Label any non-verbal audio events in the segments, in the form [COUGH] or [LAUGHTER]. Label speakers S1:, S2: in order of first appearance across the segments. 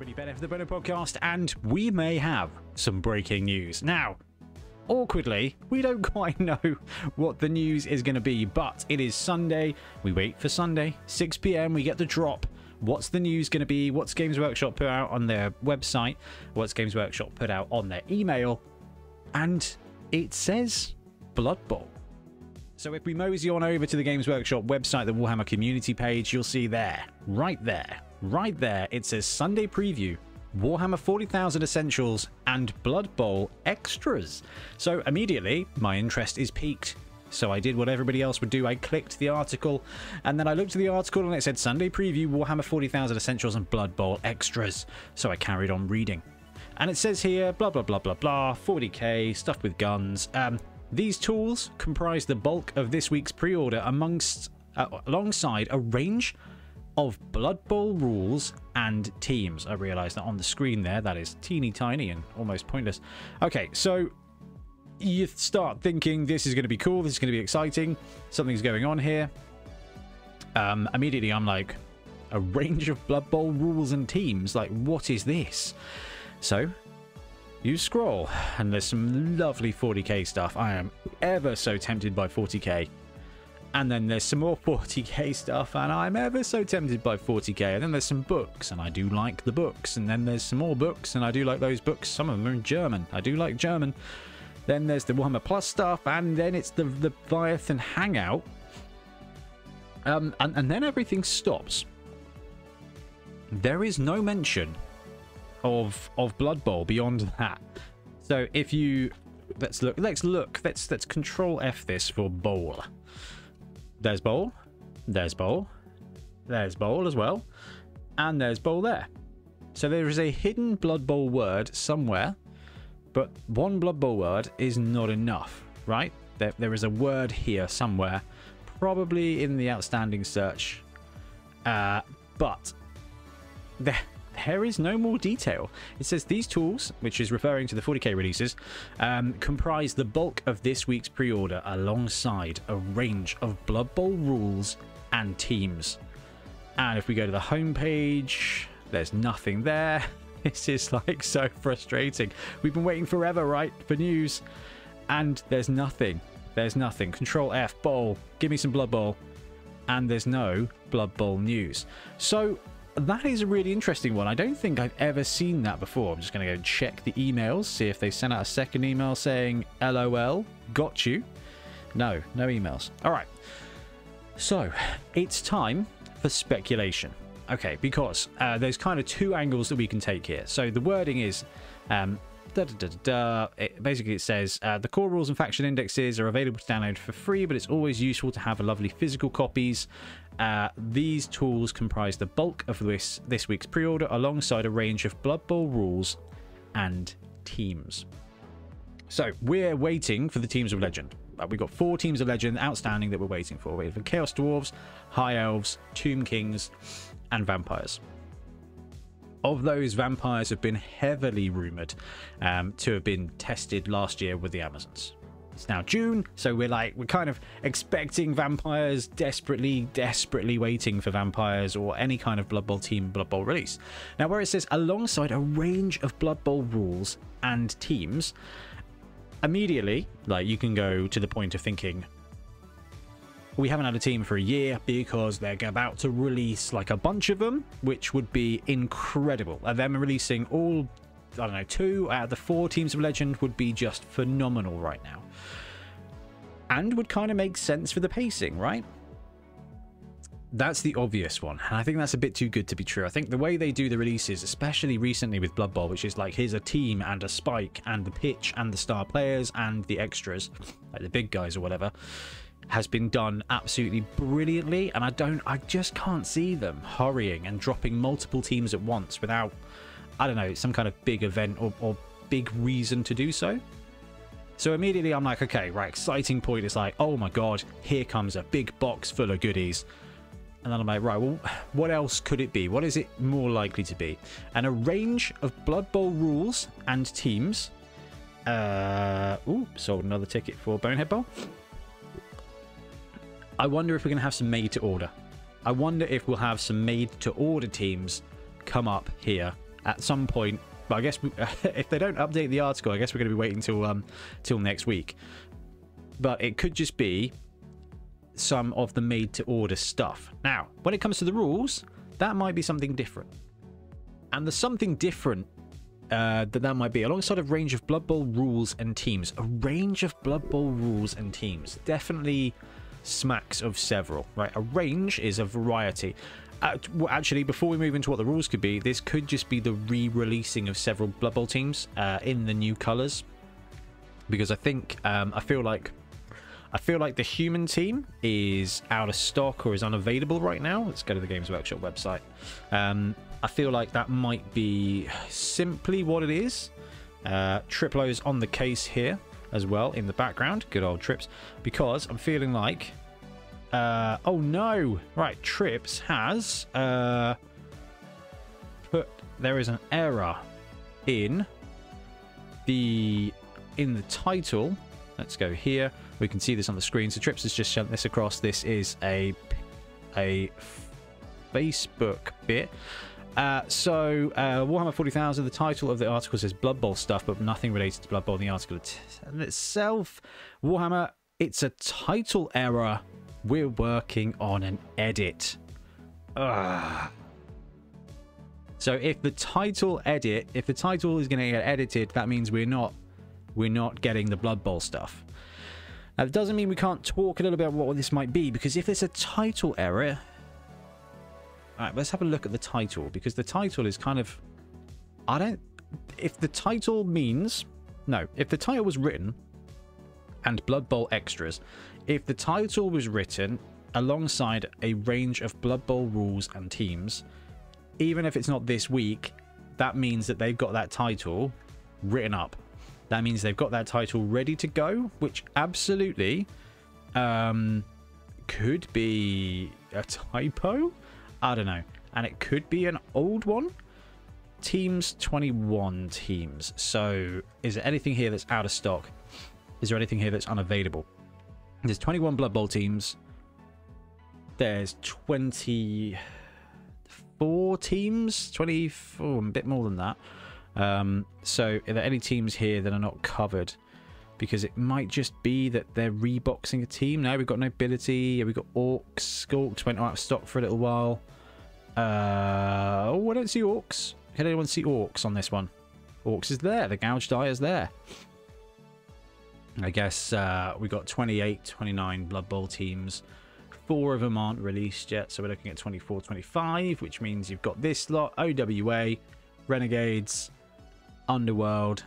S1: Really better for the Bono podcast, and we may have some breaking news. Now, awkwardly, we don't [LAUGHS] quite know what the news is going to be, but it is Sunday. We wait for Sunday, 6 p.m. We get the drop. What's the news going to be? What's Games Workshop put out on their website? What's Games Workshop put out on their email? And it says Blood Bowl. So if we mosey on over to the Games Workshop website, the Warhammer community page, you'll see there, right there, right there, it says Sunday Preview, Warhammer 40,000 Essentials, and Blood Bowl Extras. So immediately, my interest is piqued. So I did what everybody else would do. I clicked the article, and then I looked at the article and it said Sunday Preview, Warhammer 40,000 Essentials, and Blood Bowl Extras. So I carried on reading. And it says here, blah, blah, blah, blah, blah, 40k, stuff with guns. Um, these tools comprise the bulk of this week's pre-order amongst uh, alongside a range of Blood Bowl rules and teams. I realise that on the screen there, that is teeny tiny and almost pointless. Okay, so you start thinking this is going to be cool, this is going to be exciting, something's going on here. Um, immediately I'm like, a range of Blood Bowl rules and teams? Like, what is this? So, you scroll, and there's some lovely 40k stuff. I am ever so tempted by 40k. And then there's some more 40k stuff, and I'm ever so tempted by 40k. And then there's some books, and I do like the books. And then there's some more books, and I do like those books. Some of them are in German. I do like German. Then there's the Warhammer Plus stuff, and then it's the Leviathan Hangout. Um, and, and then everything stops. There is no mention of of Blood Bowl beyond that. So if you let's look let's look let's let's control F this for bowl. There's bowl, there's bowl, there's bowl as well, and there's bowl there. So there is a hidden Blood Bowl word somewhere, but one Blood Bowl word is not enough, right? There, there is a word here somewhere, probably in the outstanding search, uh, but there there is no more detail. It says these tools, which is referring to the 40k releases, um, comprise the bulk of this week's pre-order alongside a range of Blood Bowl rules and teams. And if we go to the homepage, there's nothing there. [LAUGHS] This is like so frustrating. We've been waiting forever, right, for news. And there's nothing. There's nothing. Control F, bowl. Give me some Blood Bowl. And there's no Blood Bowl news. So that is a really interesting one. I don't think I've ever seen that before. I'm just going to go check the emails, see if they sent out a second email saying, LOL, got you. No, no emails. All right. So, it's time for speculation. Okay, because uh, there's kind of two angles that we can take here. So the wording is, um, da, da, da, it, basically it says, uh, the core rules and faction indexes are available to download for free, but it's always useful to have a lovely physical copies. Uh, these tools comprise the bulk of this, this week's pre-order alongside a range of Blood Bowl rules and teams. So we're waiting for the teams of legend. Uh, we've got four teams of legend outstanding that we're waiting for. We have Chaos Dwarves, High Elves, Tomb Kings, and Vampires. Of those, vampires have been heavily rumoured um, to have been tested last year with the Amazons. It's now June, so we're like, we're kind of expecting vampires, desperately, desperately waiting for vampires or any kind of Blood Bowl team Blood Bowl release. Now, where it says alongside a range of Blood Bowl rules and teams, immediately, like, you can go to the point of thinking, we haven't had a team for a year because they're about to release like a bunch of them, which would be incredible. And them releasing all, I don't know, two out of the four teams of Legend would be just phenomenal right now. And would kind of make sense for the pacing, right? That's the obvious one, and I think that's a bit too good to be true. I think the way they do the releases, especially recently with Blood Bowl, which is like here's a team and a spike and the pitch and the star players and the extras, like the big guys or whatever, has been done absolutely brilliantly and I don't I just can't see them hurrying and dropping multiple teams at once without I don't know some kind of big event or, or big reason to do so so immediately I'm like okay right exciting point It's like oh my god here comes a big box full of goodies and then I'm like, right, well, what else could it be? What is it more likely to be? And a range of Blood Bowl rules and teams. Uh, ooh, sold another ticket for Bonehead Bowl. I wonder if we're going to have some made to order. I wonder if we'll have some made to order teams come up here at some point. But I guess we, [LAUGHS] if they don't update the article, I guess we're going to be waiting till um till next week. But it could just be some of the made to order stuff. Now, when it comes to the rules, that might be something different. And the something different uh, that that might be alongside a range of Blood Bowl rules and teams. A range of Blood Bowl rules and teams. Definitely smacks of several, right? A range is a variety. Actually, before we move into what the rules could be, this could just be the re-releasing of several Blood Bowl teams uh, in the new colors. Because I think, um, I feel like I feel like the human team is out of stock or is unavailable right now. Let's go to the Games Workshop website. Um, I feel like that might be simply what it is. Uh, Triplo's on the case here as well in the background. Good old Trips. Because I'm feeling like... Uh, oh no! Right, Trips has uh, put... There is an error in the in the title. Let's go here. We can see this on the screen. So Trips has just sent this across. This is a a Facebook bit. Uh, so uh, Warhammer 40,000. The title of the article says Blood Bowl stuff, but nothing related to Blood Bowl in the article itself. Warhammer, it's a title error. We're working on an edit. Ugh. So if the title edit, if the title is going to get edited, that means we're not we're not getting the Blood Bowl stuff. Now, that doesn't mean we can't talk a little bit about what this might be, because if there's a title error... Alright, let's have a look at the title, because the title is kind of... I don't... If the title means... No, if the title was written, and Blood Bowl extras, if the title was written alongside a range of Blood Bowl rules and teams, even if it's not this week, that means that they've got that title written up that means they've got that title ready to go, which absolutely um, could be a typo. I don't know. And it could be an old one. Teams 21 teams. So is there anything here that's out of stock? Is there anything here that's unavailable? There's 21 Blood Bowl teams. There's 24 teams. 24, a bit more than that. Um, so are there any teams here that are not covered? Because it might just be that they're reboxing a team. Now we've got Nobility. We've got Orcs. Orcs went out of stock for a little while. Uh, oh, I don't see Orcs. Can anyone see Orcs on this one? Orcs is there. The Gouged Eye is there. I guess uh, we got 28, 29 Blood Bowl teams. Four of them aren't released yet, so we're looking at 24, 25, which means you've got this lot, OWA, Renegades, Underworld.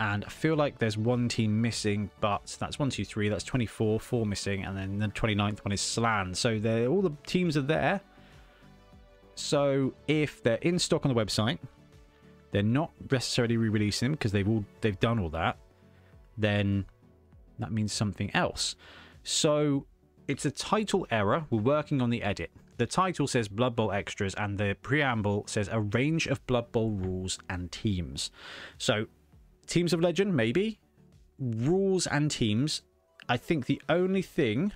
S1: And I feel like there's one team missing, but that's one, two, three. That's 24, four missing. And then the 29th one is Slann. So all the teams are there. So if they're in stock on the website, they're not necessarily re-releasing them because they've all they've done all that, then that means something else. So it's a title error. We're working on the edit. The title says Blood Bowl Extras, and the preamble says a range of Blood Bowl rules and teams. So, Teams of Legend, maybe. Rules and teams. I think the only thing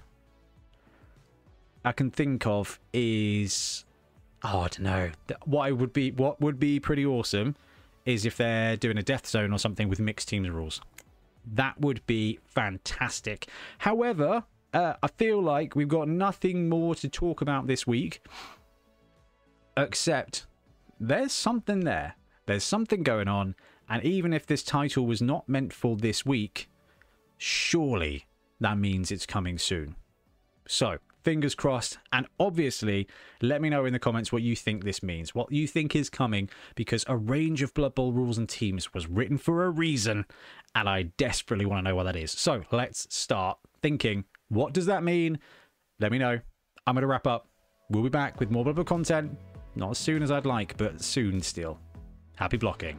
S1: I can think of is. Oh, I don't know. What would be what would be pretty awesome is if they're doing a death zone or something with mixed teams rules. That would be fantastic. However, uh, I feel like we've got nothing more to talk about this week. Except there's something there. There's something going on. And even if this title was not meant for this week, surely that means it's coming soon. So, fingers crossed. And obviously, let me know in the comments what you think this means, what you think is coming, because a range of Blood Bowl rules and teams was written for a reason, and I desperately want to know what that is. So, let's start thinking what does that mean? Let me know. I'm going to wrap up. We'll be back with more Blood Bowl content. Not as soon as I'd like, but soon still. Happy blocking.